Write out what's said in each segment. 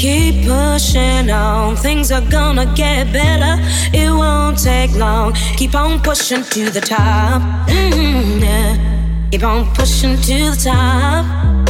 Keep on things are gonna get better. It won't take long. Keep on pushing to the top. Mm, yeah. Keep on pushing to the top.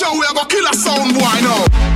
out, we are gonna kill a sound boy now.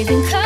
Strong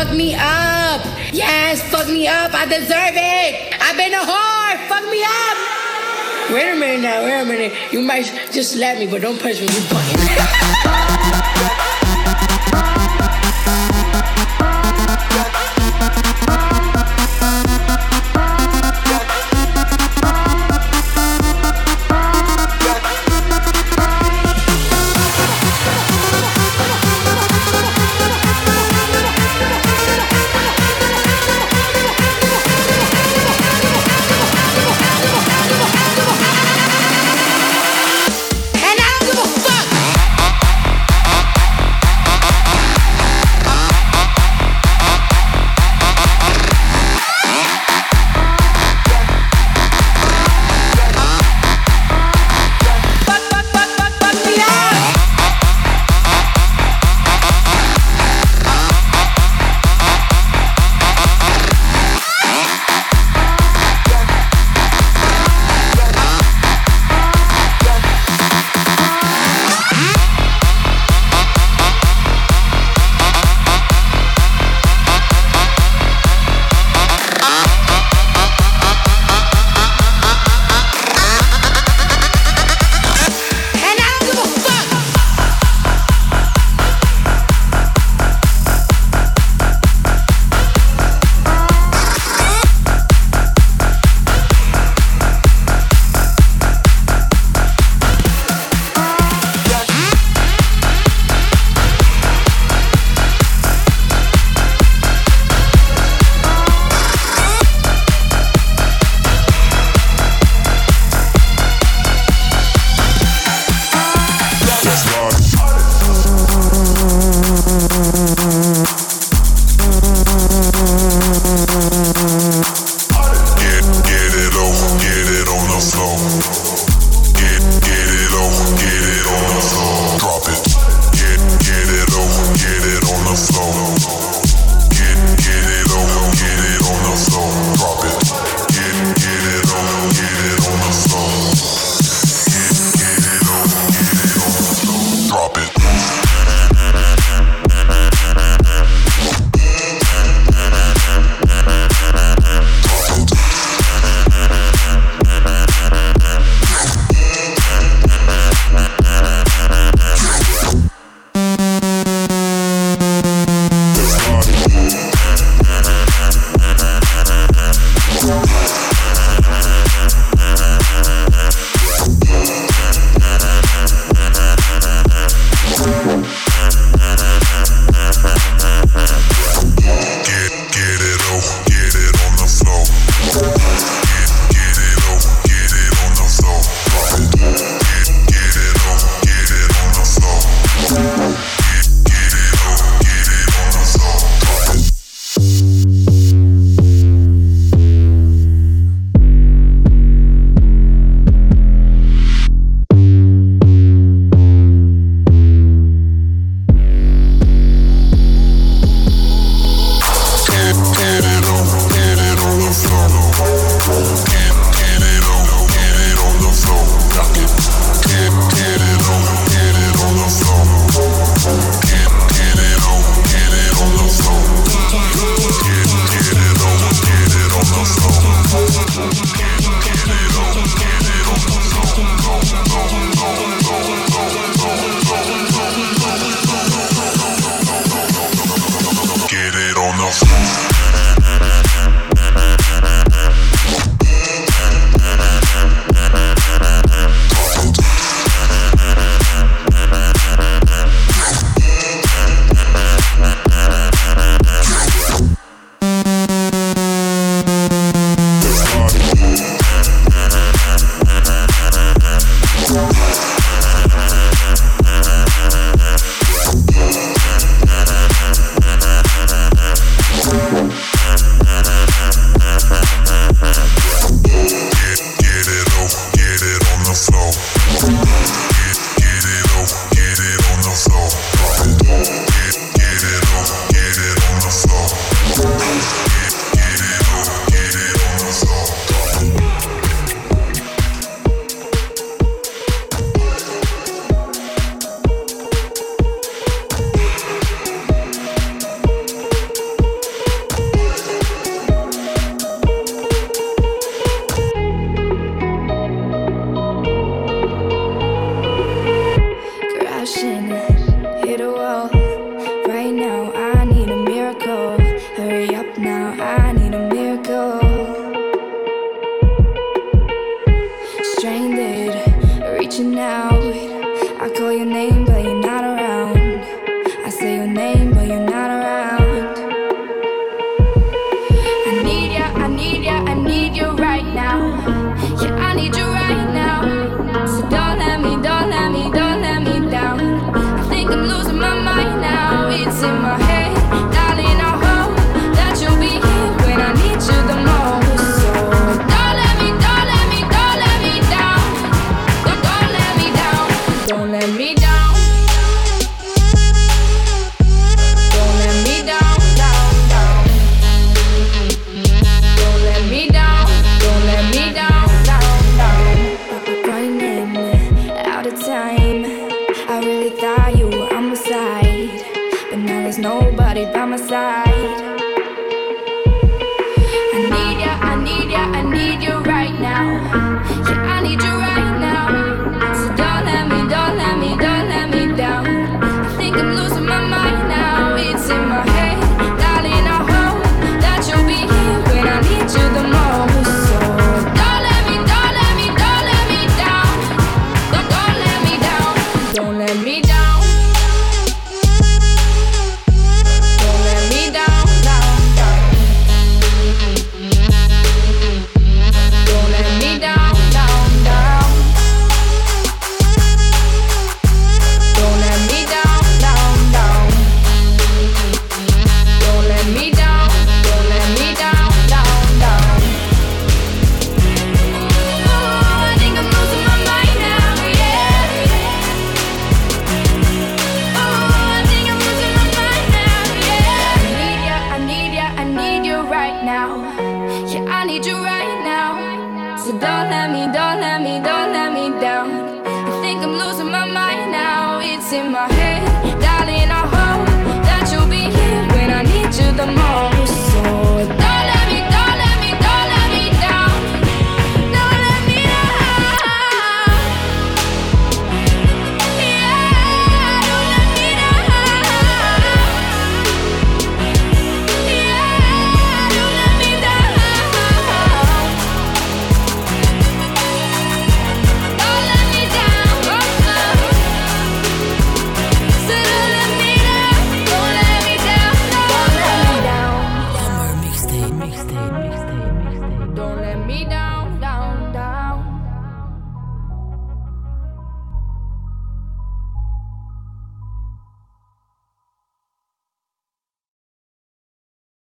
Fuck me up. Yes, fuck me up. I deserve it. I've been a whore. Fuck me up. Wait a minute now. Wait a minute. You might just slap me, but don't punch me. You fucking. Nobody by my side.